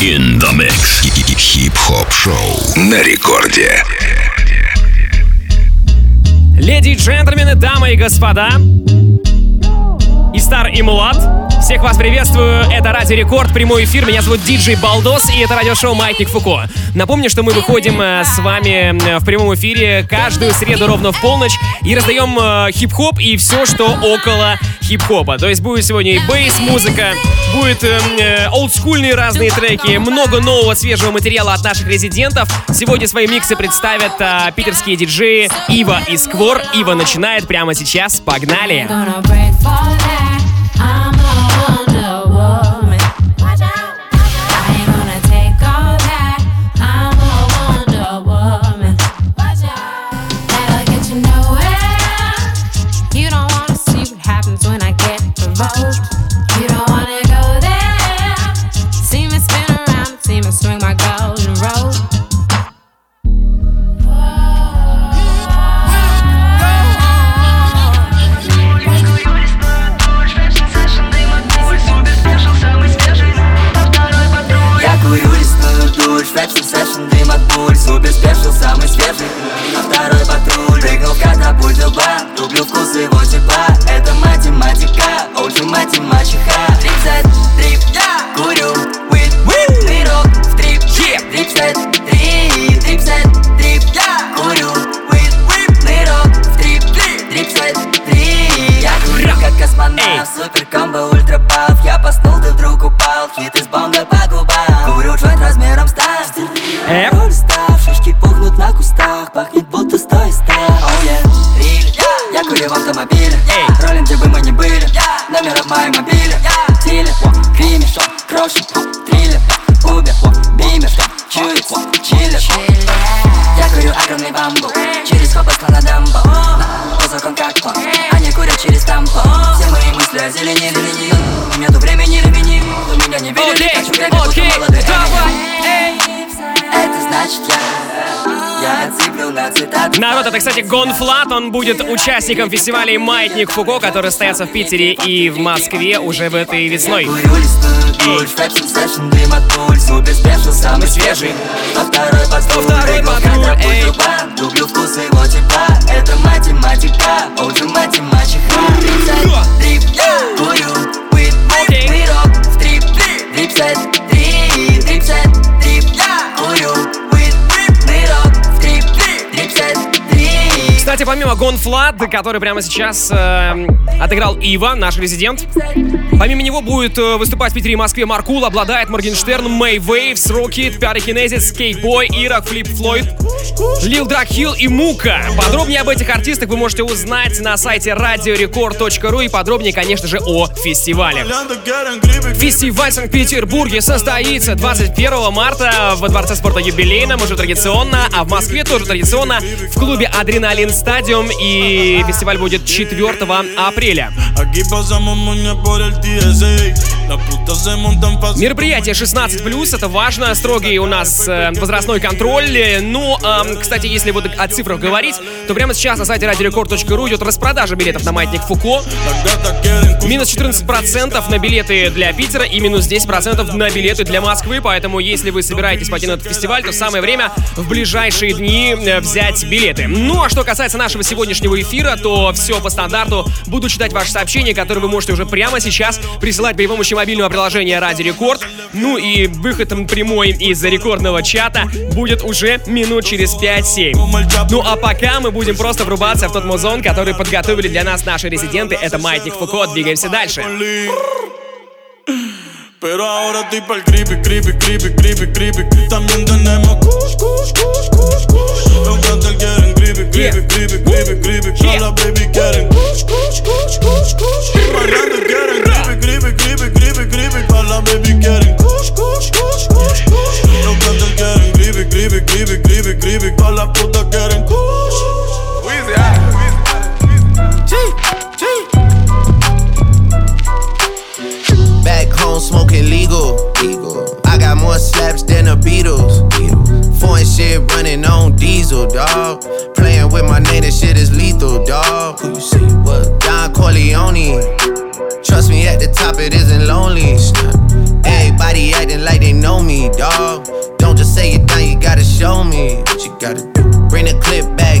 In the mix. Хип-хоп шоу на рекорде. Леди и джентльмены, дамы и господа, и стар, и млад, всех вас приветствую, это Радио Рекорд, прямой эфир, меня зовут DJ Baldos, и это радиошоу Маятник Фуко. Напомню, что мы выходим э, с вами в прямом эфире каждую среду ровно в полночь и раздаем э, хип-хоп и все, что около хип-хопа. То есть будет сегодня и bass-музыка, будет э, э, олдскульные разные треки, много нового свежего материала от наших резидентов. Сегодня свои миксы представят э, питерские диджеи Ива и Сквор. Ива начинает прямо сейчас, погнали! Народ, это, кстати, Гонфлат. Он будет участником фестивалей «Маятник Фуко», который состоятся в Питере и в Москве уже в этой весной. Самый Кстати, помимо Gone.Fludd, который прямо сейчас э, отыграл Ива, наш резидент, помимо него будет э, выступать в Питере и Москве Markul, Obladaet, Моргенштерн, May Wave$, Rocket, Пятый Скейтбой, Ирак, Флип Флойд, Lil Drughill и Мука. Подробнее об этих артистах вы можете узнать на сайте radiorecord.ru и подробнее, конечно же, о фестивале. Фестиваль в Санкт-Петербурге состоится 21 марта во Дворце спорта юбилейном, уже традиционно, а в Москве тоже традиционно в клубе Adrenaline Stadium и фестиваль будет 4 апреля. Мероприятие 16+, это важно, строгий у нас э, возрастной контроль. Ну, э, кстати, если вот о цифрах говорить, то прямо сейчас на сайте radiorecord.ru идет распродажа билетов на маятник Фуко. Минус 14% на билеты для Питера и минус 10% на билеты для Москвы, поэтому если вы собираетесь пойти на этот фестиваль, то самое время в ближайшие дни э, взять билеты. Ну, а что касается нашего сегодняшнего эфира, то все по стандарту. Буду читать ваши сообщения, которые вы можете уже прямо сейчас присылать при помощи мобильного приложения Ради Рекорд. Ну и выходом прямой из рекордного чата будет уже минут через 5-7. Ну а пока мы будем просто врубаться в тот музон, который подготовили для нас наши резиденты. Это Маятник Фуко. Двигаемся дальше. Pero ahora estoy pa'l creepy, creepy, creepy, creepy, creepy. También tenemos kush, kush, kush, kush, kush. Los cantantes quieren creepy, creepy, creepy, creepy, creepy. Todas las baby quieren kush, kush, kush, kush, kush. Y bailando quieren creepy, creepy, creepy, creepy, creepy. Todas las baby quieren kush, kush, kush, kush, kush. Los cantantes quieren creepy, creepy, creepy, creepy, creepy. Todas las putas quieren kush. Weezy, ah, Weezy. G, G. Smoking legal, smoke. I got more slaps than the Beatles. Foreign shit running on diesel, dog. Playing with my name, this shit is lethal, dog. Who you see? What? Don Corleone. Trust me, at the top it isn't lonely. Everybody acting like they know me, dog. Don't just say it down, you gotta show me what you gotta do. Bring the clip back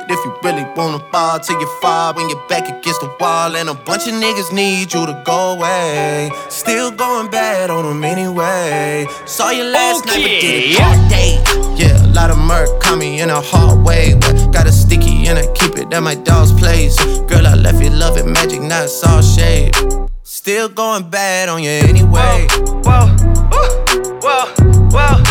If you really wanna ball till you fall when you're back against the wall. And a bunch of niggas need you to go away. Still going bad on them anyway. Saw you last night, but did it all day. Yeah, a lot of murk caught me in a hard way. But got a sticky and I keep it at my dog's place. Girl, I left you love it magic, not all shade. Still going bad on you anyway. Whoa, whoa, whoa, whoa, whoa.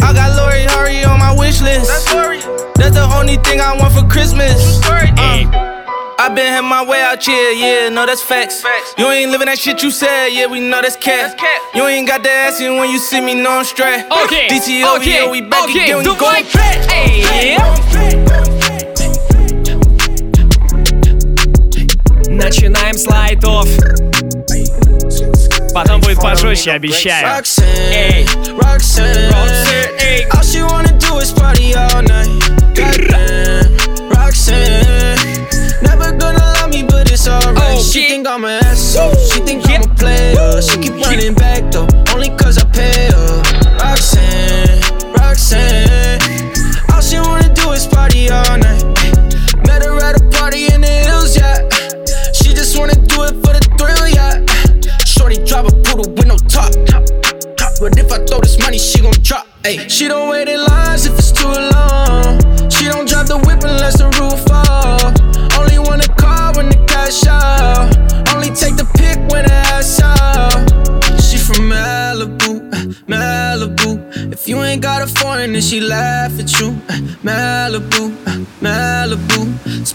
I got Lori Hurry on my wish list. That's the only thing I want for Christmas. Uh, I been had my way out here, yeah, no, that's facts. You ain't living that shit you said, yeah, we know that's cat. You ain't got the ass in when you see me, no, I'm straight. Okay. DTO, okay. yeah, we back okay. again, we Do go like back. Эй. Начинаем с лайтов. Потом будет пожестче, обещаю. Roxanne, Эй. Roxanne, Roxanne, эй. All she wanna do is party all night. Goddamn, Roxanne, never gonna love me, but it's alright. She Okay. think I'm an asshole. She think I'm a player. She keep running back though, only cause I pay her. Roxanne, Roxanne, all she wanna do is party all night. With no top. But if I throw this money, she gon' drop. Ay. She don't wait in lines if it's too long. She don't drive the whip unless the roof off. Only wanna call when the cash out. Only take the pick when the ass out. She from Malibu, Malibu. If you ain't got a foreign, then she laugh at you. Malibu.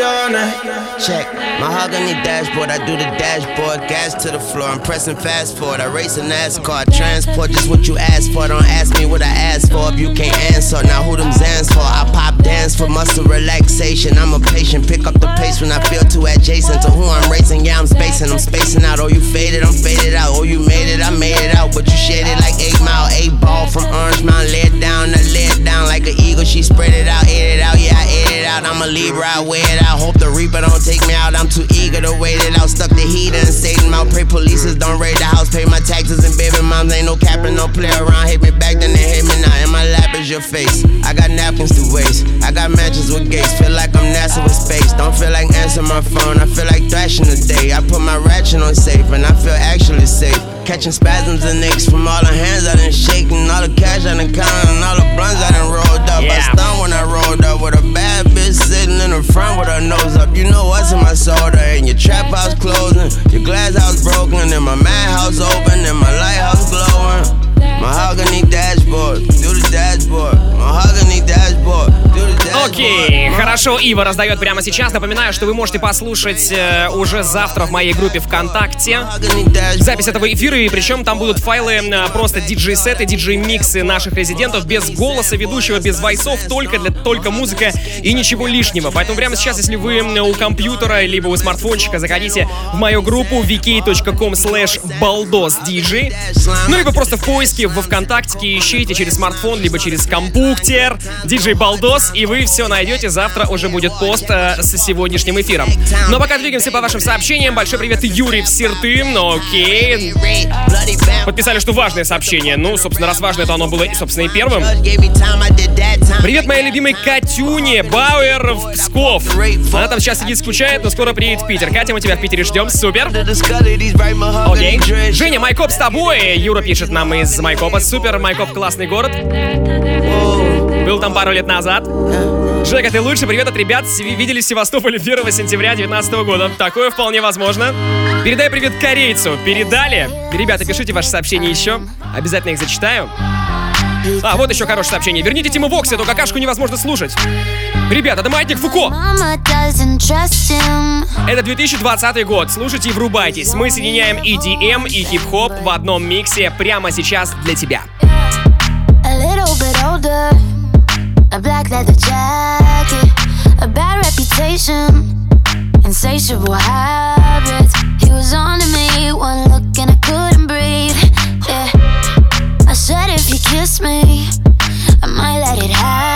Party. Check mahogany dashboard. I do the dashboard, gas to the floor. I'm pressing fast forward. I race a NASCAR. Transport just what you asked for. Don't ask me what I asked for if you can't answer. Now who them Zans for? I pop dance for muscle relaxation. I'm a patient. Pick up the pace when I feel too adjacent to who I'm racing. Yeah, I'm spacing. I'm spacing out. Oh, you faded. I'm faded out. Oh, you made it. I made it out. But you shaded like eight mile, eight ball from Orange Mountain. It down, lay it down like an eagle. She spread it out, ate it out. Yeah, I ate it out. I'm a Libra. I wear it out. I hope the Reaper don't take me out. I'm too eager to wait it out. Stuck the heat and Satan out. Pray polices don't raid the house. Pay my taxes and baby moms ain't no capping, no play around. Hit me back, then they hate me now. In my lap is your face. I got napkins to waste. I got matches with gates. Feel like I'm NASA with space. Don't feel like answering my phone. I feel like thrashing today. I put my ratchet on safe and I feel actually safe. Catching spasms and aches from all the hands I done shaking, all the cash I done counted, and all the blunts I done rolled up. I Yeah. stunned when I rolled up with a bad bitch sitting in the front her nose up. You know what's in my soda, and your trap house closing, your glass house broken, and my madhouse open, and my lighthouse glowing. Mahogany dashboard, do the dashboard. Mahogany dashboard. Окей, хорошо, Ива раздает прямо сейчас. Напоминаю, что вы можете послушать э, уже завтра в моей группе ВКонтакте запись этого эфира, и причем там будут файлы э, просто диджей-сеты, диджей-миксы наших резидентов без голоса ведущего, без войсов, только для только музыка и ничего лишнего. Поэтому прямо сейчас, если вы у компьютера либо у смартфончика, заходите в мою группу vk.com slash baldosdj, ну либо просто в поиске во ВКонтакте ищите через смартфон, либо через компьютер диджей Балдос, и вы все найдете. Завтра уже будет пост э, с сегодняшним эфиром. Но пока двигаемся по вашим сообщениям. Большой привет Юрий в Сирты. Ну окей. Подписали, что важное сообщение. Ну, собственно, раз важное, то оно было, собственно, и первым. Привет моей любимой Катюне Бауэр в Псков. Она там сейчас сидит, скучает, но скоро приедет в Питер. Катя, мы тебя в Питере ждем, супер. Окей. Женя, Майкоп с тобой. Юра пишет нам из Майкопа. Супер, Майкоп классный город. Был там пару лет назад. Жека, ты лучше. Привет от ребят. Видели в Севастополе 1 сентября 2019 года. Такое вполне возможно. Передай привет корейцу. Передали? Ребята, пишите ваши сообщения еще. Обязательно их зачитаю. А, вот еще хорошее сообщение. Верните Тиму Вокс, эту какашку невозможно слушать. Ребята, это маятник Фуко. Это 2020 год. Слушайте и врубайтесь. Мы соединяем EDM и хип-хоп в одном миксе прямо сейчас для тебя. A black leather jacket, a bad reputation, insatiable habits. He was on to me, one look and I couldn't breathe. Yeah, I said if you kiss me, I might let it happen.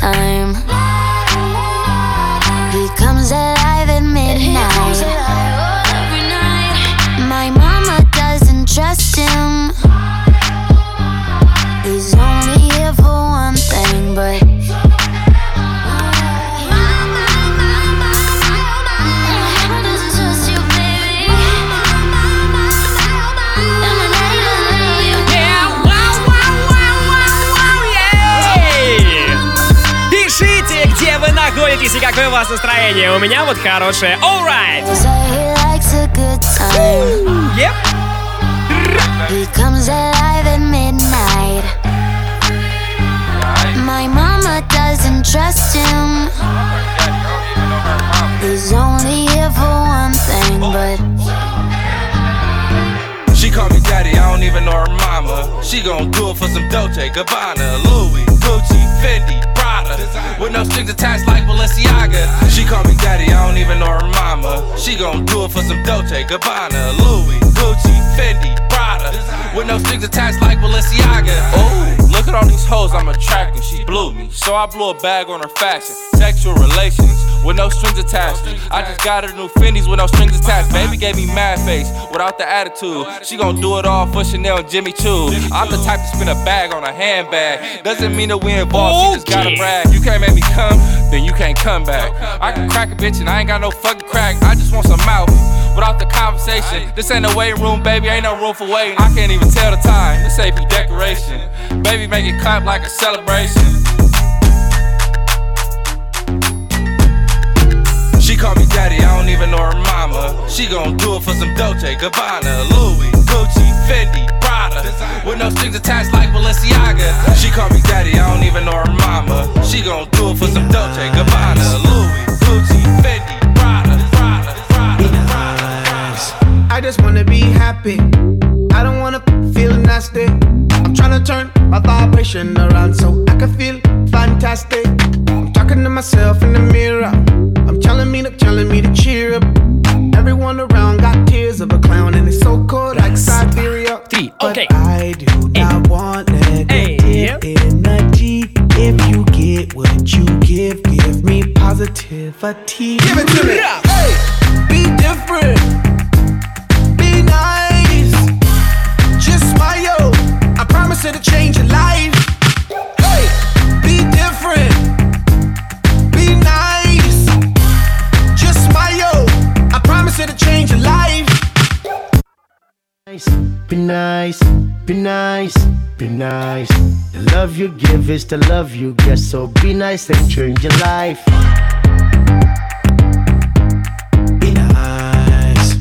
Time. вас настроение? У меня вот хорошее. Alright! Yep. He comes alive at midnight. My mama doesn't trust him. He's only here for one thing, but. She call me daddy, I don't even know her mama. She gon' do it for some Dolce, Gabbana, Louis, Gucci, Fendi, Prada. With no strings attached like Balenciaga. She call me daddy, I don't even know her mama. She gon' do it for some Dolce, Gabbana, Louis, Gucci, Fendi, Prada. With no strings attached like Balenciaga. Oh, look at all these hoes I'm attracting. She blew me, so I blew a bag on her fashion. Sexual relations with no strings attached. I just got her new Fendi's with no strings attached. Baby gave me mad face without the attitude. She gon' do it all for Chanel and Jimmy Choo. I'm the type to spin a bag on a handbag. Doesn't mean that we involved, she just gotta brag. You can't make me come, then you can't come back. I can crack a bitch and I ain't got no fucking crack. I just want some mouth without the conversation. This ain't a waiting room, baby, ain't no room for waiting. I can't even tell the time, this AP decoration. Baby, make it clap like a celebration. She call me daddy, I don't even know her mama. She gon' do it for some Dolce, Gabbana, Louis, Gucci, Fendi, Prada. With no strings attached like Balenciaga. She call me daddy, I don't even know her mama. She gon' do it for some Dolce, Gabbana, Louis, Gucci, Fendi, Prada. I just wanna be happy. I don't wanna nasty. I'm tryna turn my vibration around so I can feel fantastic. I'm talking to myself in the mirror. I'm telling me to telling me to cheer up. Everyone around got tears of a clown and it's so cold like Siberia. Three, But okay. I do not want negative Hey. energy. If you get what you give, give me positivity. Give it to me. Hey, be different. Be nice, be nice, be nice. The love you give is the love you get, so be nice and change your life. Be nice.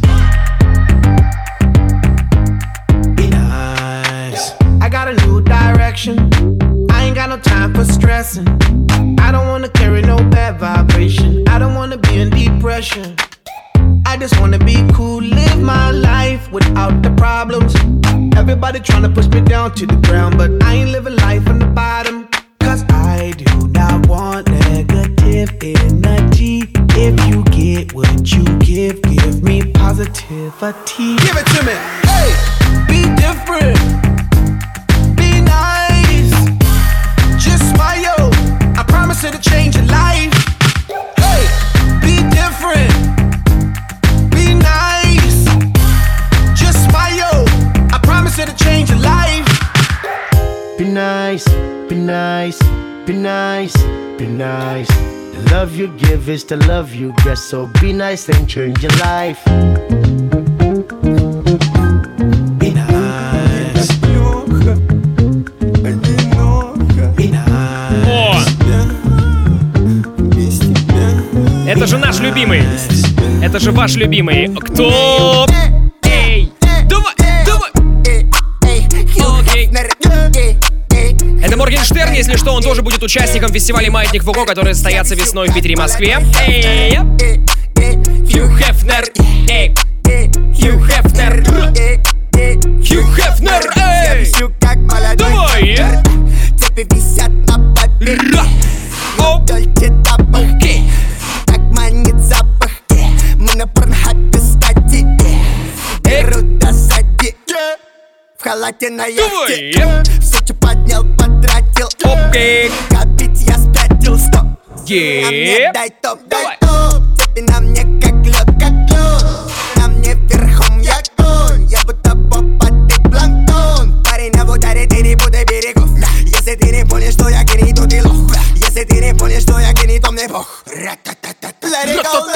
Be nice. I got a new direction. I ain't got no time for stressing. I don't wanna carry no bad vibration. I don't wanna be in depression. I just wanna be cool, live my life without the problems. Everybody tryna push me down to the ground, but I ain't living life from the bottom. Cause I do not want negative energy. If you get what you give, give me positivity. Give it to me. Hey, be different. Be nice. Just smile. I promise it'll change your life. Nice, be nice, be nice, be nice. The love you give is the love you get, so be nice and change your life. Be nice. Be nice. Это же наш любимый. Это же ваш любимый. Кто? Моргенштерн, если что, он тоже будет участником фестиваля «Маятник Фуко», который состоятся весной в Питере и Москве. Эй! Хью Хефнер! Эй! Хью Хефнер! Хью Хефнер! Эй! Давай! Цепи висят на бабе Ра! Оп! Дольче табаки Так манит запах Мы на порнхабе стати Берут до сади В халате на яхте Окей! Копить я спятил, стоп мне Еп! дай топ, дай топ Цепи на мне как лед, как лед На мне верхом я конь Я будто попа, ты планктон Парень на ударе, ты не буду берегов Если ты не понял, что я гений, то ты лох Если ты не понял, что я гений, то мне бог Ра-та-та-та. Let it go, let it go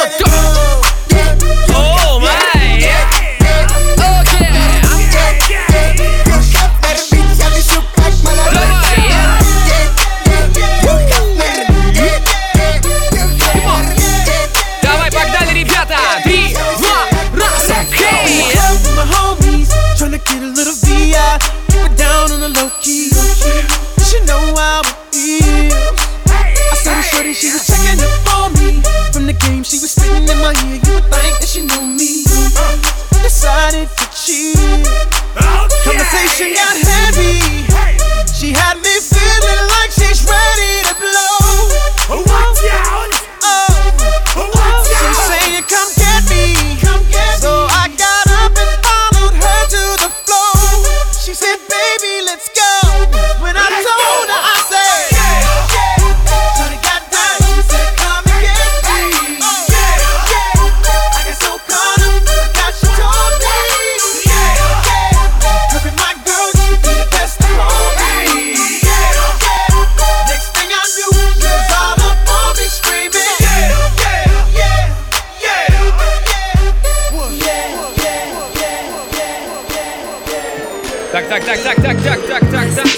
tak, tak, tak, tak, tak, tak, tak, tak.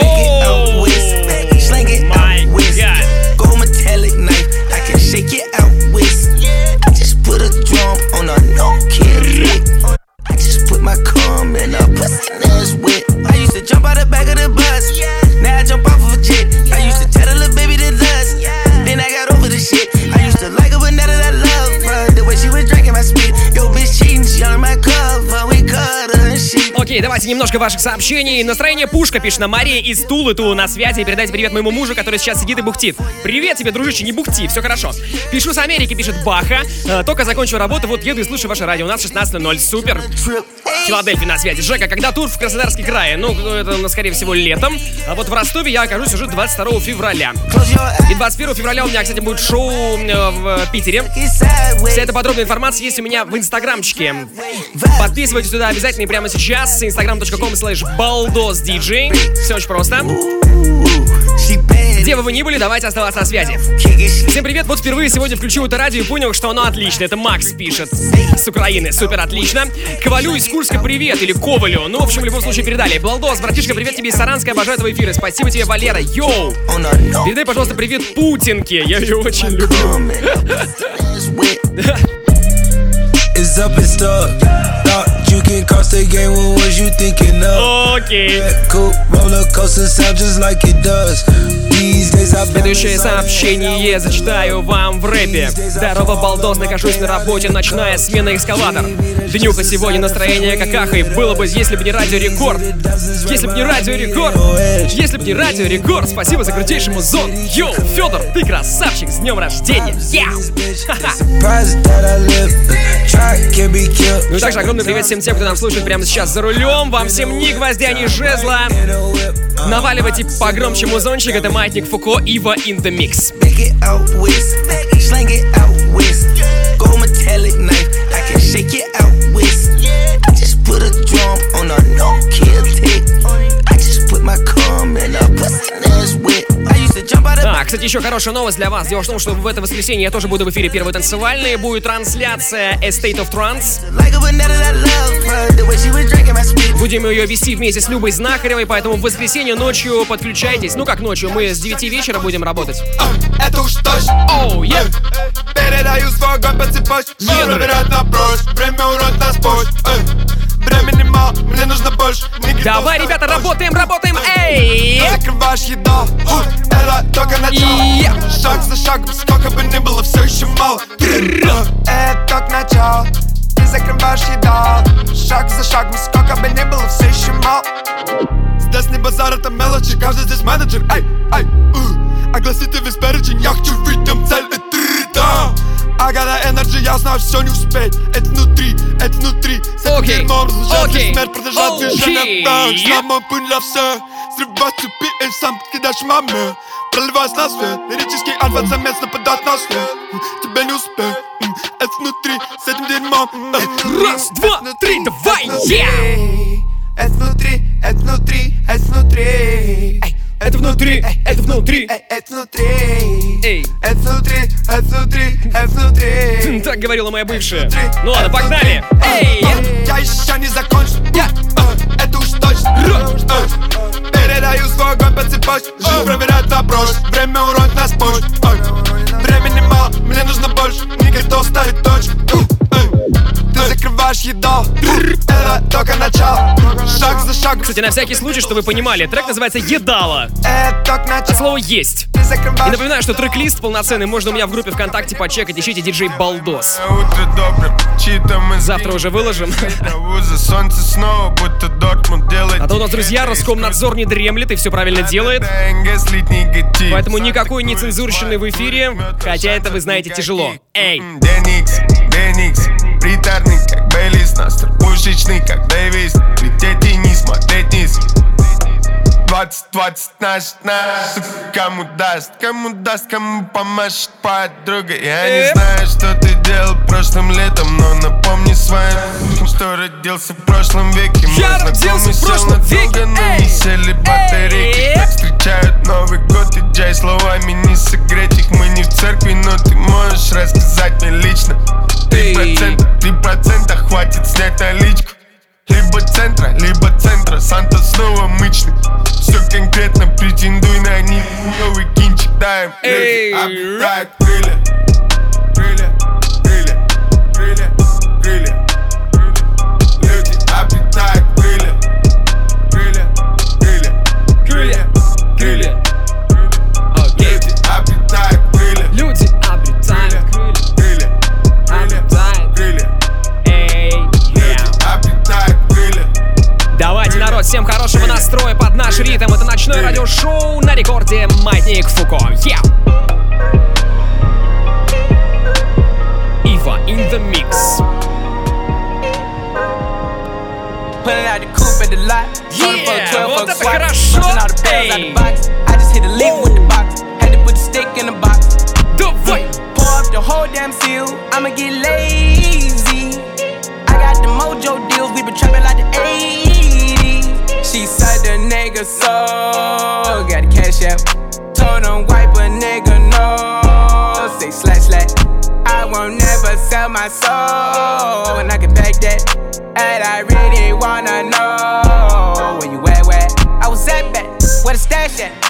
Oh, Go metallic knife, I can shake it out with. I just put a drum on a no. I just put my cum in a pussy nose whip. I used to jump out the back of the bus, now I jump off of a jet. I Окей, давайте немножко ваших сообщений. Настроение Пушка пишет на Мария из Тулы, Тулы на связи. Передайте привет моему мужу, который сейчас сидит и бухтит. Привет тебе, дружище, не бухти, все хорошо. Пишу с Америки, пишет Баха. Э, Только закончил работу, вот еду и слушаю ваше радио. У нас 16.00, супер. Филадельфия на связи. Жека, когда тур в Краснодарский крае? Ну, это, ну, скорее всего, летом. А вот в Ростове я окажусь уже 22 февраля. И 21 февраля у меня, кстати, будет шоу э, в Питере. Вся эта подробная информация есть у меня в инстаграмчике. Подписывайтесь туда обязательно и прямо сейчас. instagram.com slash baldosdj. Все очень просто. Где бы вы ни были, давайте оставаться на связи. Всем привет, вот впервые сегодня включил это радио и понял, что оно отлично. Это Макс пишет с Украины, супер отлично. Ковалю из Курска привет, или Ковалю. Ну, в общем, в любом случае передали. Балдос, братишка, привет тебе из Саранска, обожаю твои эфиры. Спасибо тебе, Валера. Йоу! Передай, пожалуйста, привет Путинке. Я ее очень люблю. You can cost the game, what you thinking of? Okay. Red coupe, roller coaster sound just like it does. Следующее сообщение зачитаю вам в рэпе. Здорово, балдос, нахожусь на работе, ночная смена эскалатор. Днюха сегодня настроение как ахай. Было бы, если бы не радио рекорд. Если бы не радио рекорд. Если бы не радио рекорд. Спасибо за крутейший музон. Йоу, Федор, ты красавчик, с днем рождения. Я! surprised that I live. Try can't be killed. Ну и также огромный привет всем тем, кто нам слушает прямо сейчас за рулем. Вам всем ни гвоздя, ни жезла. Наваливайте погромче музончик. Это Маятник Фуко, Ива in the Mix. Make it out west, slang it out west. Gold metallic knife, I can shake it out west. I just put a drum on a no kill tick. I just put my cum in a pussy А, кстати, еще хорошая новость для вас. Дело в том, что в это воскресенье я тоже буду в эфире первой танцевальной. Будет трансляция A State of Trance. Будем ее вести вместе с Любой Знахаревой, поэтому в воскресенье ночью подключайтесь. Ну как ночью, мы с 9 вечера будем работать. Это уж точно Оу, е! Передаю свой огонь по цепочке Е, Проверять на прочь Время урод нас позже Эй, Времени мало, мне нужно больше Давай, ребята, работаем, работаем! Эй! Закрываешь еда? Фу, Это только начало. Шаг за шагом, сколько бы ни было, все еще мало. Это только начало Ты закрываешь еда. Шаг за шагом, сколько бы ни было, все еще мало. Здесь не базар, это мелочи, каждый здесь менеджер. Эй, эй, у. Огласите весь перечень, я хочу видим цель и три, да I got that energy, я знаю, все не успеть Это внутри, это внутри С этим Окей, дерьмом разлучается окей, смерть Продолжать окей. движение бэнг Знаю мой путь для всех Срывать цепи и сам подкидаешь маме Проливаясь на свет Лирический альфа-самец нападает на след Тебе не успех Это внутри, с этим дерьмом Раз, два, три, давай! Е! Это внутри, это внутри, это внутри Это внутри, это внутри. Это внутри. Эй. Это внутри, это внутри, это внутри. Так говорила моя бывшая. Ну ладно, погнали! Эй! Я еще не закончил. Я, э, Это уж точно. Э, Передаю свой огонь по цепочке. Проверять прошлое Время уронит нас позже Времени мало, мне нужно больше. Никто ставит точку Закрываешь еду Это только начало Шаг за шагом Кстати, на всякий случай, что вы понимали, трек называется «Едала». Это только От начало слова «есть». И напоминаю, что трек-лист полноценный можно у меня в группе ВКонтакте почекать. Ищите диджей Балдос. Завтра уже выложим. вуза, солнце снова, будто Дортмунд делает А то у нас, друзья, Роскомнадзор не дремлет и все правильно делает. Слить негатив. Поэтому никакой нецензурщины в эфире, хотя это, вы знаете, тяжело. Эй! Деникс, Деникс, бритарный, как Бейлис, Настр, пушечный, как Дэвис, лететь и не смотреть низ. 20-20 наш, наш, кому даст, кому даст, кому помашет подруга. Я не Эп. знаю, что ты делал прошлым летом, но напомни своим, что родился в прошлом веке. Я родился знакомы в прошлом веке, но не сели батарейки. Так встречают Новый год и джай словами не сыгреть их. Мы не в церкви, но ты можешь рассказать мне лично. Три процента, три процента хватит снять наличку. Либо центра, либо центра, Санта снова мычный Все конкретно, претендуй на них Новый кинчик даем Эй. Обретают Народ, всем хорошего настроя под наш ритм. Это ночное радиошоу на рекорде Маятник Фуко. Yeah. Ива in the mix. Pulling out the coupe at the lot. Yeah, 12 вот это хорошо, эй. Давай! Pour up the whole damn seal. I'ma get lazy. I got the mojo deals. We been trapping like the 80s. She said the nigga so got the cash out. Told them wipe a nigga no. Say slash slash. I won't never sell my soul. And I can back that. And I really wanna know where you at, where? I was at back, where the stash at?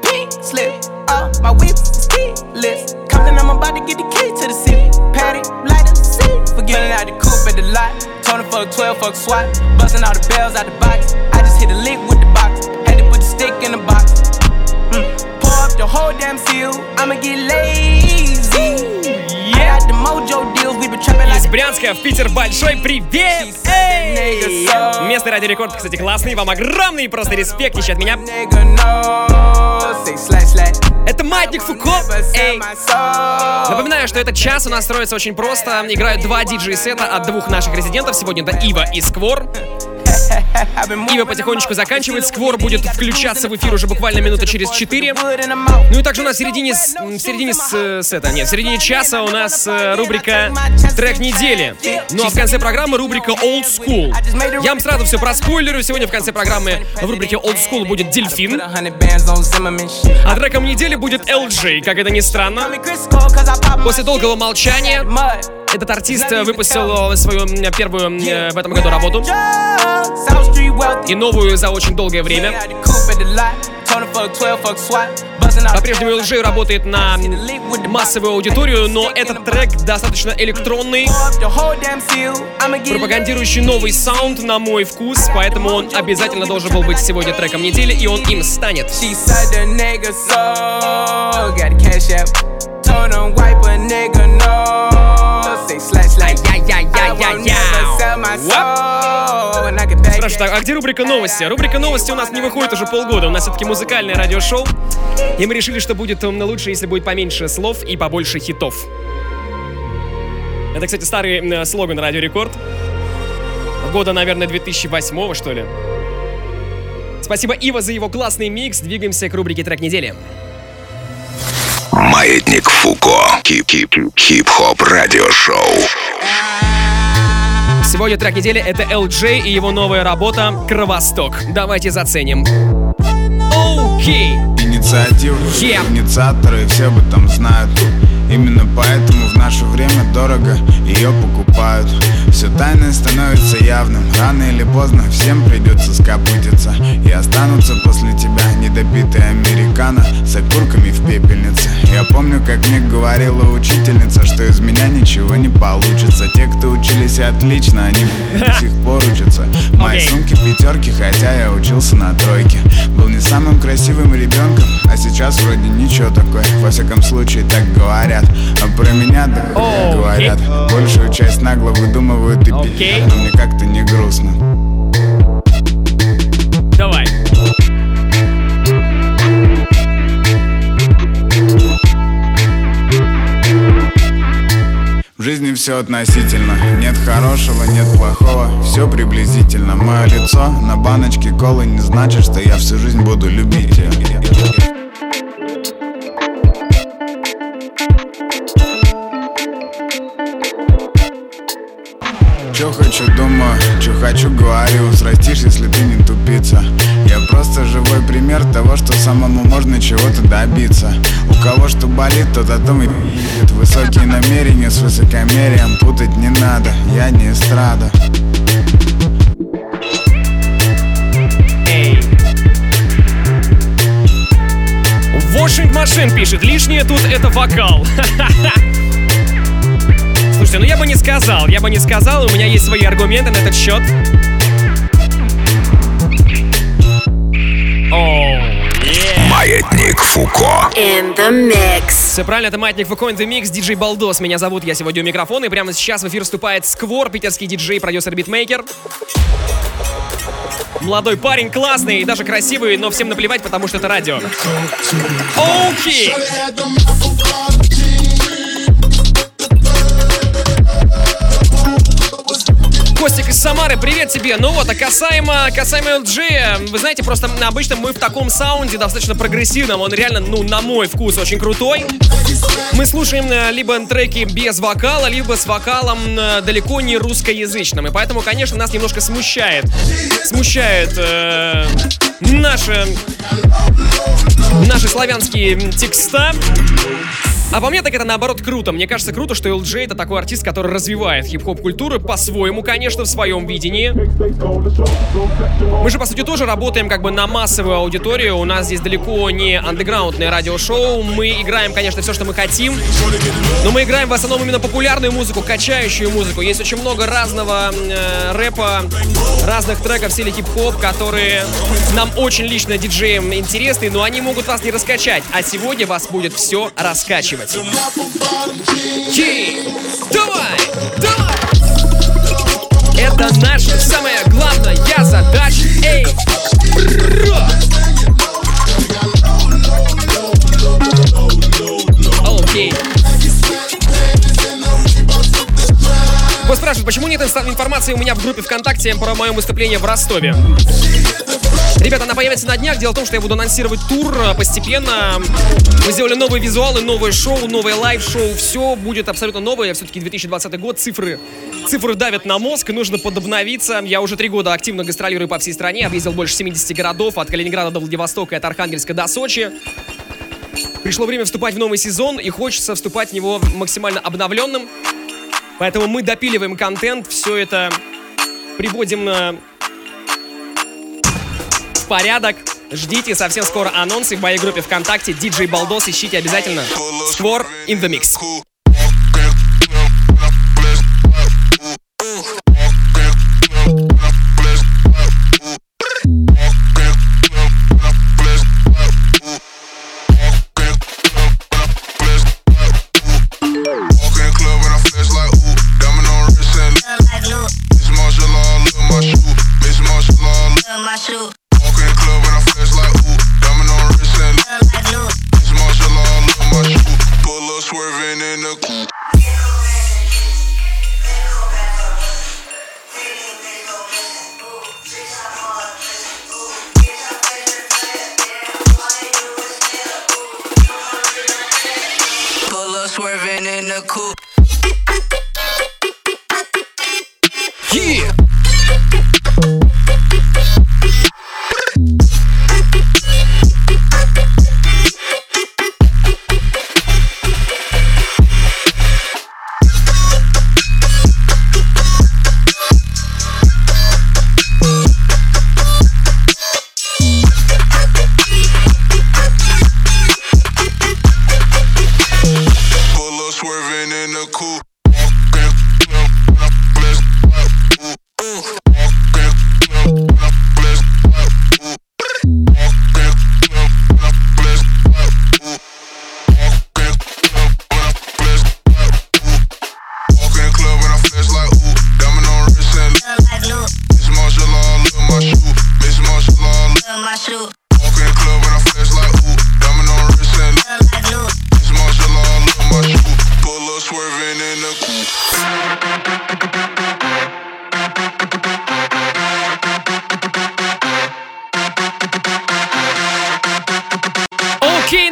slip, uh, my whip is keyless. Compton, I'm about to get the key to the city. Patty, light up the city. Forgetting out the coupe at the lot. Tony fuck 12, fuck SWAT. Busting all the bells out the box. I just hit a lick with the box. Had to put the stick in the box. Mm. Pour up the whole damn seal. I'ma get lazy. Из Брянска в Питер большой привет! Эй! Место Радио Рекорд, кстати, классный. Вам огромный просто респект еще от меня. Это Маятник Фуко. Эй! Напоминаю, что этот час у нас строится очень просто. Играют два диджей-сета от двух наших резидентов. Сегодня это Ива и Сквор. Ива потихонечку заканчивает, Сквор будет включаться в эфир уже буквально минуты через 4. Ну и также у нас в середине, с- в середине с, сета, нет, в середине часа у нас э, рубрика «Трек недели». Ну а в конце программы рубрика «Old School». Я вам сразу все проспойлерю. Сегодня в конце программы в рубрике «Old School» будет «Дельфин», а треком недели будет LJ, как это ни странно. После долгого молчания этот артист э, выпустил э, свою первую э, в этом году работу. И новую за очень долгое время. По-прежнему LJ работает на массовую аудиторию, но этот трек достаточно электронный, пропагандирующий новый саунд на мой вкус, поэтому он обязательно должен был быть сегодня треком недели, и он им станет. Told him wipe a nigga no. Say slash slash. I won't never sell my soul. I back Спрашивают, а где рубрика новости? Рубрика новости у нас не выходит уже полгода. У нас все-таки музыкальное радиошоу. И мы решили, что будет м, лучше, если будет поменьше слов и побольше хитов. Это, кстати, старый слоган Радио Рекорд. Года, наверное, 2008 что ли. Спасибо Ива за его классный микс. Двигаемся к рубрике трек недели. Маятник Фуко. Хип-хип. Хип-хоп радиошоу. Сегодня трек недели это LJ и его новая работа «Кровосток». Давайте заценим. Окей. Инициативы, Yeah. инициаторы, все об этом знают. Именно поэтому в наше время дорого ее покупают. Все тайное становится явным. Рано или поздно всем придется скопытиться. И останутся после тебя недопитые американо С окурками в пепельнице. Я помню, как мне говорила учительница Что из меня ничего не получится. Те, кто учились отлично, они до сих пор учатся. Мои сумки пятерки, хотя я учился на тройке Был не самым красивым ребенком, а сейчас вроде ничего такой Во всяком случае так говорят А про меня так Окей. говорят Большую часть нагло выдумывают и Окей. пилят Но мне как-то не грустно Давай. В жизни все относительно. Нет хорошего, нет плохого. Все приблизительно. Мое лицо на баночке колы Не значит, что я всю жизнь буду любить. Ее Чё хочу, думаю, чё хочу, говорю. Взрастишь, если ты не тупица Я просто живой пример того, что самому можно чего-то добиться У кого что болит, тот о том и пи***т. Высокие намерения с высокомерием путать не надо Я не эстрада. Washing Machine пишет, лишнее тут это вокал. Слушайте, ну я бы не сказал, я бы не сказал, у меня есть свои аргументы на этот счет. Маятник Фуко. In the mix. Все правильно, это Маятник Фуко in the Mix, диджей Балдос. Меня зовут, я сегодня у микрофона, и прямо сейчас в эфир вступает Сквор, питерский диджей, продюсер, битмейкер. Молодой парень, классный и даже красивый, но всем наплевать, потому что это радио. Окей! Костик из Самары, привет тебе. Ну вот, а касаемо, касаемо LG, вы знаете, просто обычно мы в таком саунде достаточно прогрессивном, он реально, ну, на мой вкус, очень крутой. Мы слушаем э, либо треки без вокала, либо с вокалом э, далеко не русскоязычным. И поэтому, конечно, нас немножко смущает. Смущает э, наши, наши славянские текста. А по мне так это наоборот круто. Мне кажется круто, что LJ это такой артист, который развивает хип-хоп культуру по-своему, конечно, в своем видении. Мы же, по сути, тоже работаем как бы на массовую аудиторию. У нас здесь далеко не андеграундное радиошоу. Мы играем, конечно, все, что мы хотим. Но мы играем в основном именно популярную музыку, качающую музыку. Есть очень много разного э, рэпа, разных треков в стиле хип-хоп, которые нам очень лично диджеям интересны, но они могут вас не раскачать. А сегодня вас будет все раскачивать делать. Ей! Давай! Давай! Это наша самая главная задача. Эй! Окей. Вы спрашиваете, почему нет информации у меня в группе ВКонтакте про мое выступление в Ростове? Ребята, она появится на днях. Дело в том, что я буду анонсировать тур э, постепенно. Мы сделали новые визуалы, новое шоу, новое live-шоу. Все будет абсолютно новое. Все-таки 2020 год. Цифры, цифры давят на мозг. Нужно подобновиться. Я уже три года активно гастролирую по всей стране. Объездил больше 70 городов. От Калининграда до Владивостока и от Архангельска до Сочи. Пришло время вступать в новый сезон, и хочется вступать в него максимально обновленным. Поэтому мы допиливаем контент, все это приводим на порядок. Ждите совсем скоро анонсы в моей группе ВКонтакте. DJ Балдос, ищите обязательно. Сквор in the mix.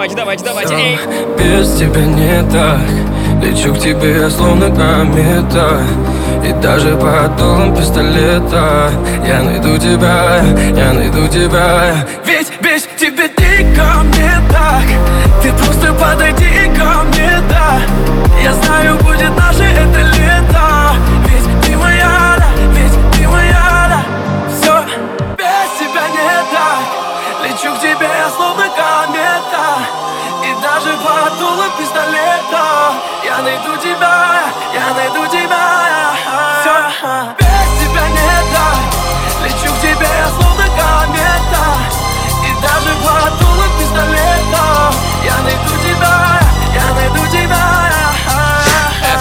давайте, давайте, давайте. Эй! Без тебя не так. Лечу к тебе, словно комета. И даже под дулом пистолета. Я найду тебя, я найду тебя. Ведь без тебя дико мне так. Ты просто подойди ко мне, да. Я знаю, будет наше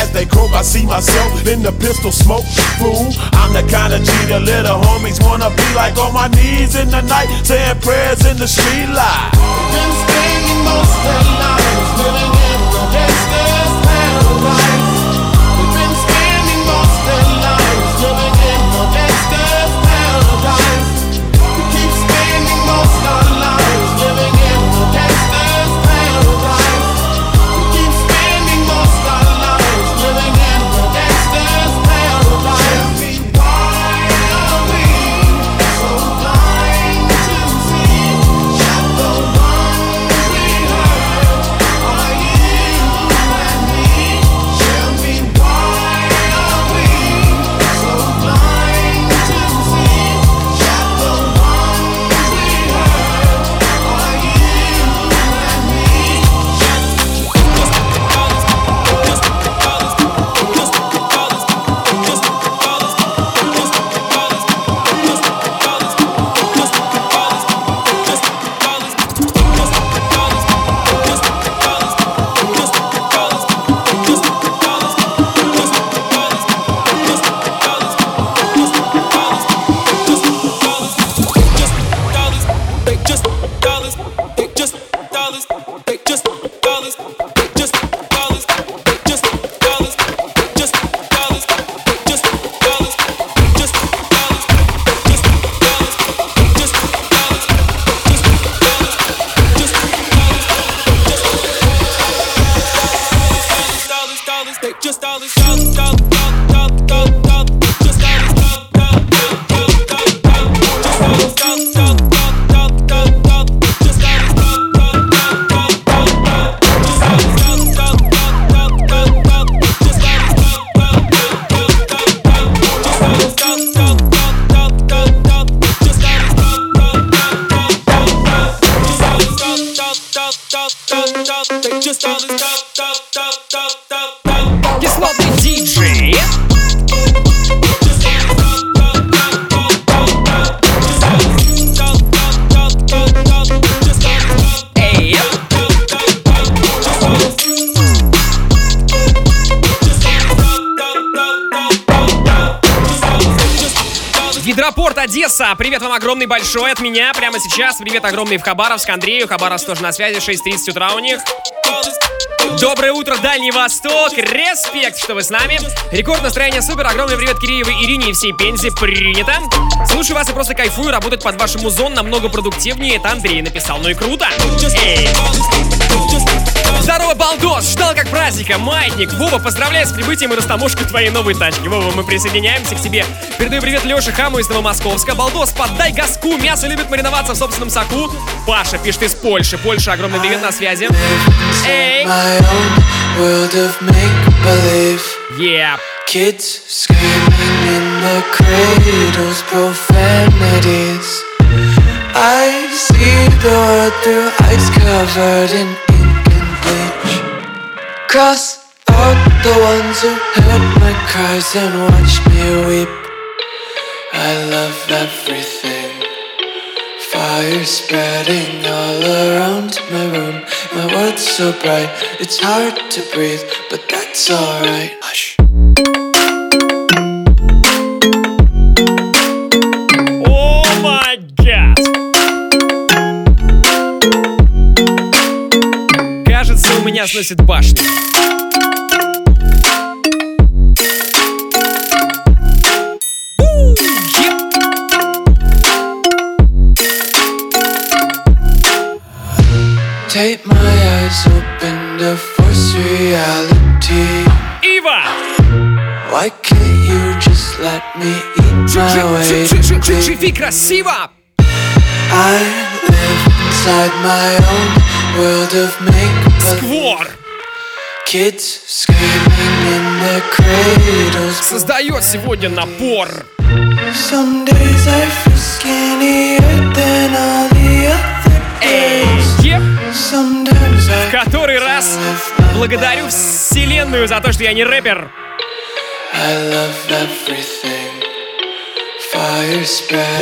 As they croak, I see myself in the pistol smoke. Fool, I'm the kind of G the little homies wanna be like on my knees in the night, saying prayers in the street light. Been spending most their lives living in the gangster's paradise. Одесса. Привет вам огромный большой от меня прямо сейчас. Привет огромный в Хабаровск. Андрею. Хабаровск тоже на связи. 6.30 утра у них. Доброе утро, Дальний Восток. Респект, что вы с нами. Рекорд настроения супер. Огромный привет Киреевой Ирине и всей Пензе. Принято. Слушаю вас и просто кайфую. Работать под вашим музон намного продуктивнее. Это Андрей написал. Ну и круто. Эй. Здорово, балдос! Ждал как праздника. Маятник. Вова, поздравляю с прибытием и растаможкой твоей новой тачки. Вова, мы присоединяемся к тебе. Передаю привет Леше Хаму из Новомосковска. Балдос, поддай газку. Мясо любит мариноваться в собственном соку. Паша пишет из Польши. Польша, огромный привет на связи. Эй! Yeah. Cross out the ones who heard my cries and watched me weep. I love everything Fire spreading all around my room. My world's so bright, it's hard to breathe, but that's alright. меня сносит башню. Бу! Еп! Take my eyes open to force reality. Ива! Why can't you just let me eat my way? to Живи красиво! I live inside my own world of make Сквор! Создает сегодня напор. I В который раз благодарю вселенную за то, что я не рэпер. I love everything.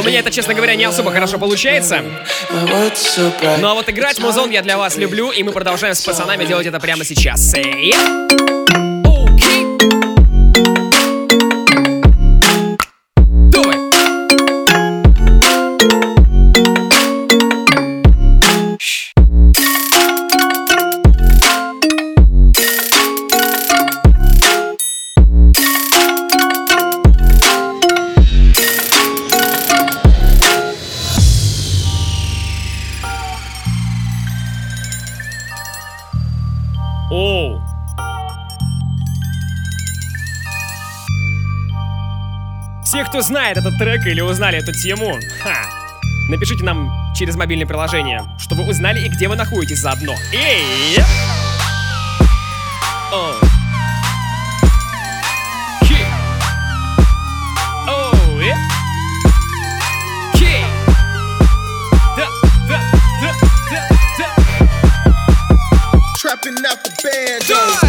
У меня это, честно говоря, не особо хорошо получается. Bright. Но вот играть музон я для вас люблю, и мы продолжаем с пацанами делать это прямо сейчас. Эй! Оу. Все, кто знает этот трек или узнали эту тему, ха, напишите нам через мобильное приложение, что вы узнали и где вы находитесь заодно. Эй! Оу. show.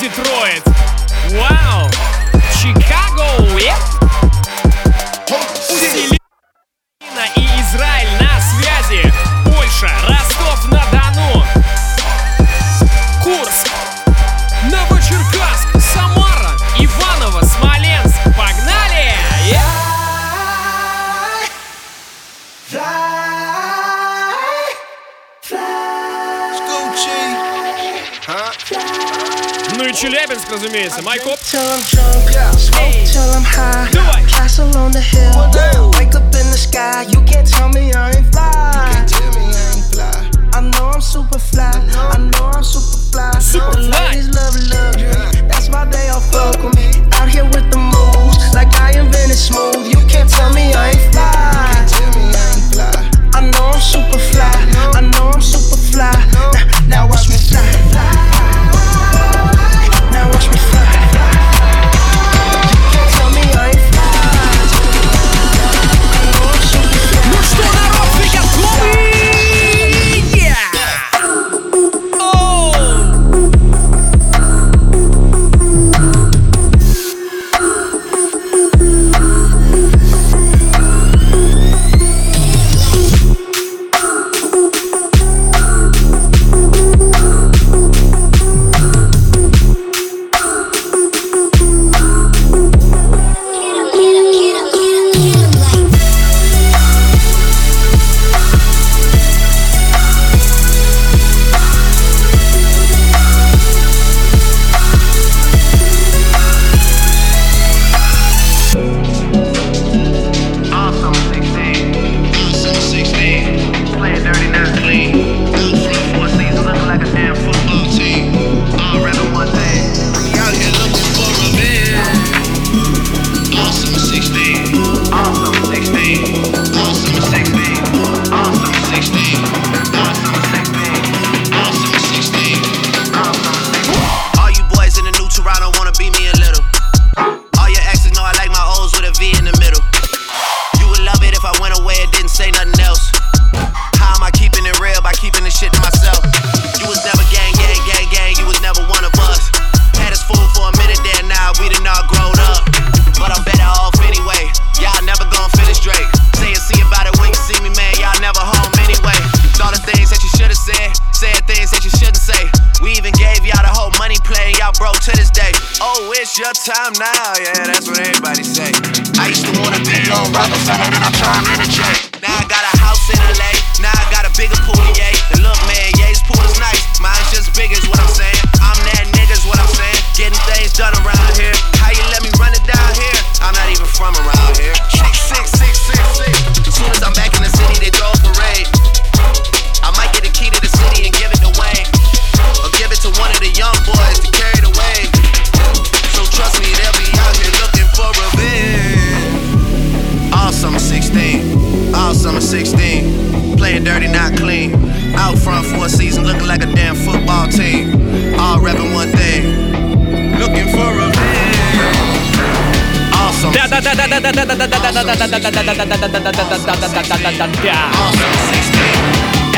Детройт.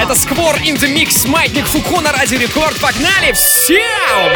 Это Сквор in the Mix, Маятник Фуко на Радио Рекорд. Погнали! Всем!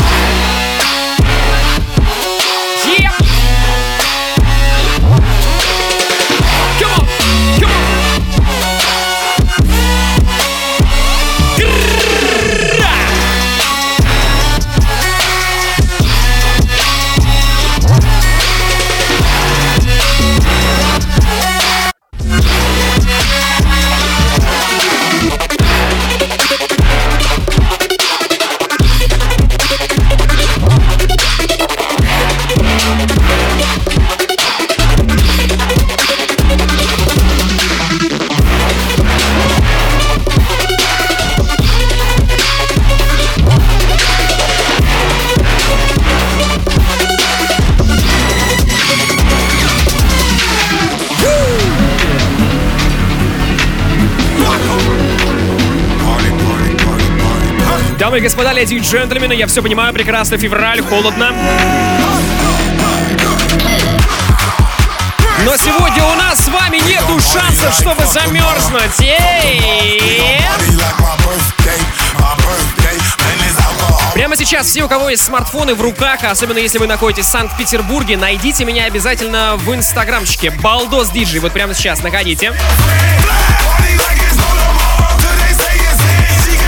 Дамы и господа, леди и джентльмены, я все понимаю, прекрасно, февраль, холодно. Но сегодня у нас с вами нету шансов, чтобы замерзнуть. Прямо сейчас все, у кого есть смартфоны в руках, особенно если вы находитесь в Санкт-Петербурге, найдите меня обязательно в инстаграмчике Балдос Диджей. Вот прямо сейчас находите.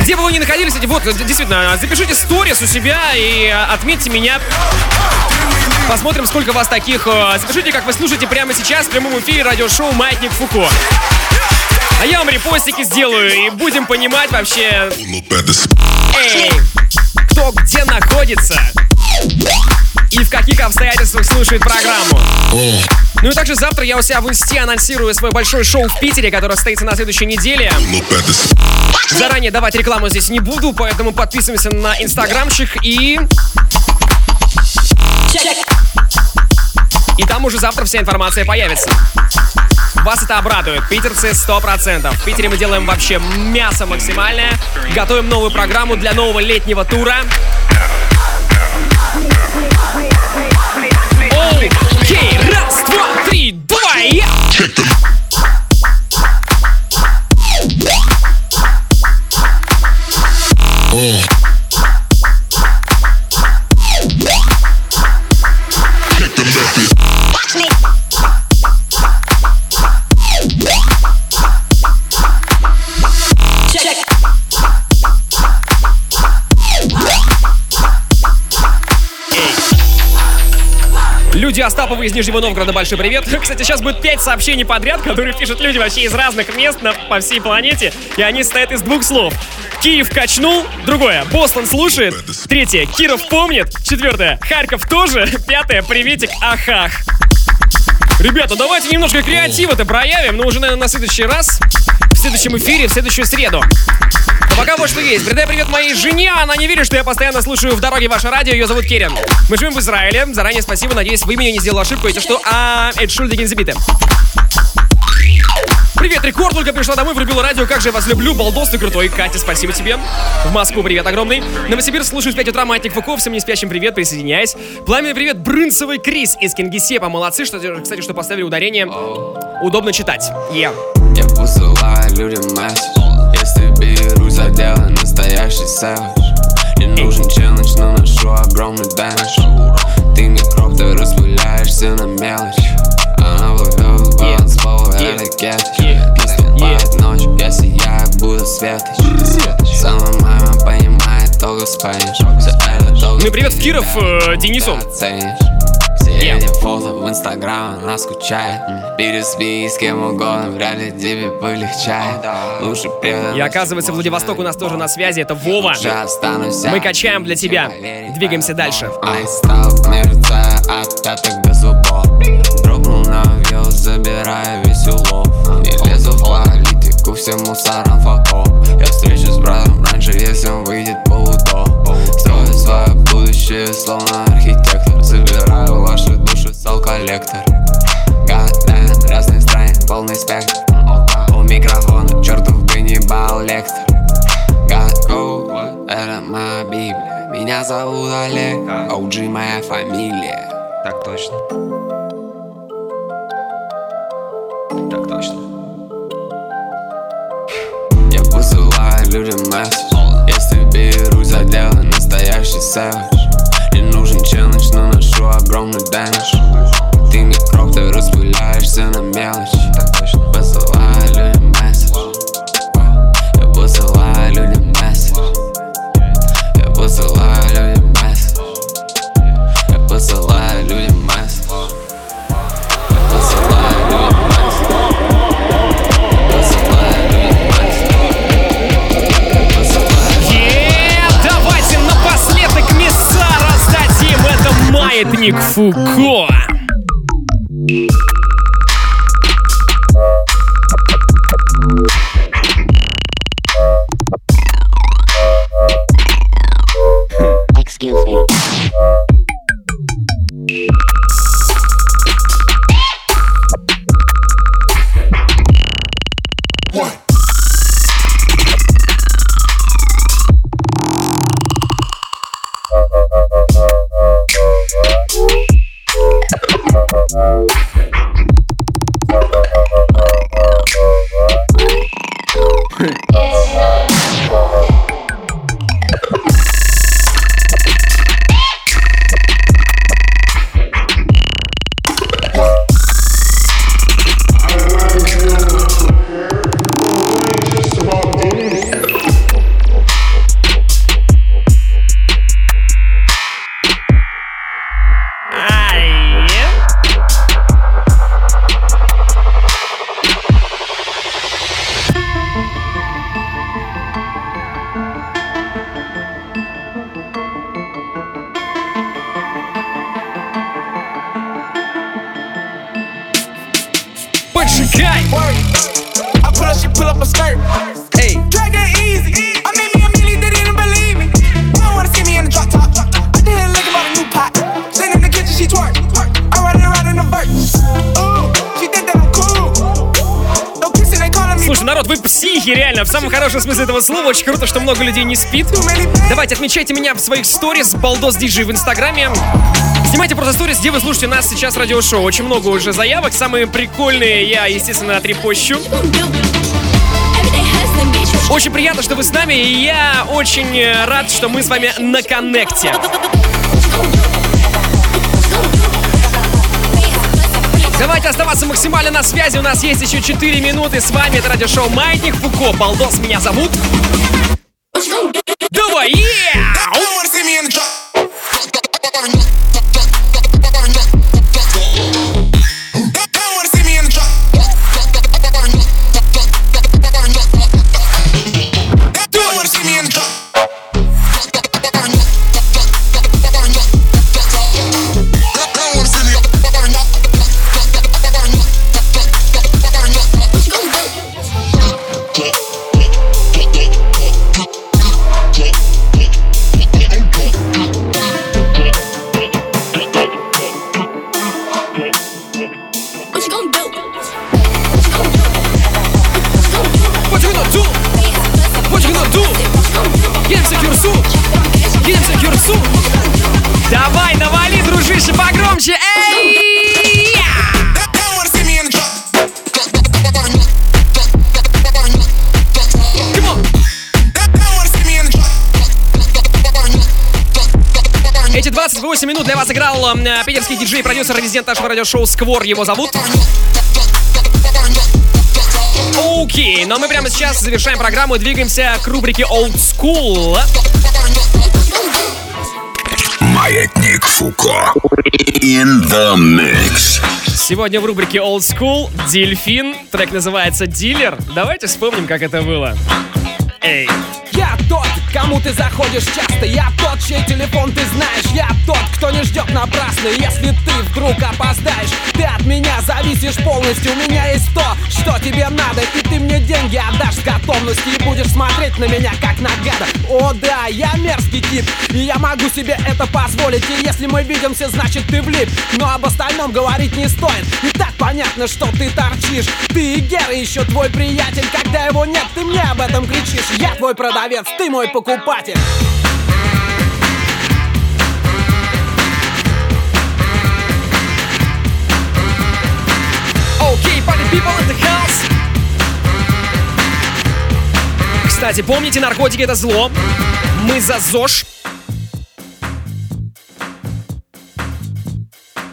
Где бы вы ни находились, вот, действительно, запишите сторис у себя и а, отметьте меня. Посмотрим, сколько вас таких. э, Запишите, как вы слушаете прямо сейчас в прямом эфире радиошоу «Маятник Фуко». А я вам репостики сделаю и будем понимать вообще, эй, кто где находится и в каких обстоятельствах слушает программу. Ну и также завтра я у себя в инсте анонсирую свое большое шоу в Питере, которое состоится на следующей неделе. Заранее давать рекламу здесь не буду, поэтому подписываемся на инстаграмчик и... И там уже завтра вся информация появится. Вас это обрадует. Питерцы 100%. В Питере мы делаем вообще мясо максимальное. Готовим новую программу для нового летнего тура. Окей, раз, два, три, давай! я! Люди Остаповы из Нижнего Новгорода, большой привет. Кстати, сейчас будет 5 сообщений подряд, которые пишут люди вообще из разных мест на, по всей планете. И они состоят из двух слов. Киев качнул. Другое. Бостон слушает. Третье. Киров помнит. Четвертое. Харьков тоже. Пятое. Приветик. Ахах. Ребята, давайте немножко креатива-то проявим, но уже, наверное, на следующий раз, в следующем эфире, в следующую среду. Пока вот что есть. Передай привет моей жене. Она не верит, что я постоянно слушаю в дороге ваше радио. Ее зовут Керен. Мы живем в Израиле. Заранее спасибо. Надеюсь, вы меня не сделали ошибку. Эти что? А, это Шульдик Инзибиты. Привет, Рекорд, только пришла домой, врубила радио, как же я вас люблю, балдос ты крутой, Катя, спасибо тебе. В Москву привет огромный. Новосибирск слушаю в 5 утра, Маятник Фуко, всем не спящим привет, присоединяюсь. Пламенный привет, Брынцевый Крис из Кингисепа, молодцы, что, кстати, что поставили ударение, удобно читать. Yeah. Я сэвидж Не нужен челлендж, но ношу огромный дэмэдж Ты микроб, ты распыляешься на мелочь. Она ловит баланс, слова кетч Наступает ночь, я сияю, будто светоч. Сама мама понимает это только Ну и привет Киров э, Эти фото в инстаграм, она скучает. Переспи с кем угодно, вряд ли тебе полегчает. Лучше преданно И оказывается, Владивосток у нас тоже на связи. Это Вова. Мы качаем для тебя. Двигаемся дальше. Ай стал мерцая от пяток до зубов. Дропнул на вьюз, забирая весь улов. Не лезу в политику, всем мусорам факов Я встречусь с братом раньше, если он выйдет полудох Строю свое будущее, словно архитектор коллектор. Гадаем, разные страны, полный спектр У микрофона, чертов бы не бал лектор. God, это моя Библия Меня зовут Олег, OG моя фамилия. Так точно. Так точно. Я посылаю людям месседж. Если берусь за дело, настоящий сэвидж Не нужен челлендж, но ношу огромный дэмидж Ты микроб, ты распыляешься на мелочи. Так точно Посылаю людям месседж. Я посылаю людям месседж. Я посылаю людям месседж. Я посылаю людям месседж. Я посылаю людям месседж. Маятник Фуко. Thank. Смысле этого слова. Очень круто, что много людей не спит. Давайте, отмечайте меня в своих сторис, балдос диджей в инстаграме. Снимайте просто сторис, где вы слушаете нас сейчас радиошоу. Очень много уже заявок. Самые прикольные я, естественно, отрепощу. Очень приятно, что вы с нами, и я очень э, рад, что мы с вами на коннекте. Давайте оставаться максимально на связи. У нас есть еще 4 минуты с вами. Это радиошоу Маятник Фуко. Балдос меня зовут. 28 минут для вас играл э, питерский диджей продюсер резидент нашего радиошоу Сквор, его зовут. Окей, но мы прямо сейчас завершаем программу и двигаемся к рубрике Old School. Маятник Фуко. In the mix. Сегодня в рубрике Old School Дельфин. Трек называется Дилер. Давайте вспомним, как это было. Эй. Кому ты заходишь часто? Я тот, чей телефон ты знаешь. Я тот, кто не ждет напрасно Если ты вдруг опоздаешь. Ты от меня зависишь полностью. У меня есть то, что тебе надо. И ты мне деньги отдашь с готовностью. И будешь смотреть на меня как на гада. О да, я мерзкий тип. И я могу себе это позволить. И если мы видимся, значит ты влип. Но об остальном говорить не стоит. И так понятно, что ты торчишь. Ты и Гера еще твой приятель. Когда его нет, ты мне об этом кричишь. Я твой продавец, ты мой покупатель Окей, party people in the house. Кстати, помните, наркотики это зло. Мы за ЗОЖ.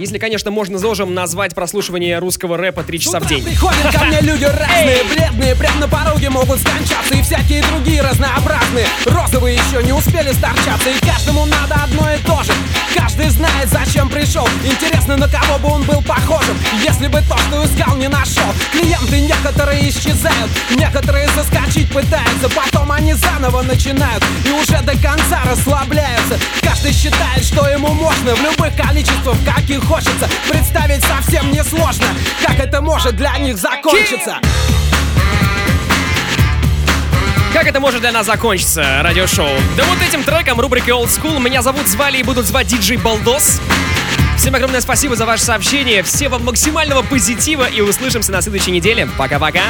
Если, конечно, можно ЗОЖем назвать прослушивание русского рэпа 3 часа в день. Приходят ко мне люди разные, бледные, прям на пороге могут скончаться И всякие другие разнообразные. Розовые еще не успели сторчаться И каждому надо одно и то же Каждый знает, зачем пришел. Интересно, на кого бы он был похожим Если бы то, что искал, не нашел. Клиенты некоторые исчезают Некоторые заскочить пытаются Потом они заново начинают И уже до конца расслабляются. Каждый считает, что ему можно В любых количествах, каких хочется. Представить совсем несложно Как это может для них закончиться Как это может для нас закончиться, радиошоу? Да вот этим треком рубрики Old School. Меня зовут, звали и будут звать диджей Балдос. Всем огромное спасибо за ваше сообщение. Всем вам максимального позитива и услышимся на следующей неделе. Пока-пока.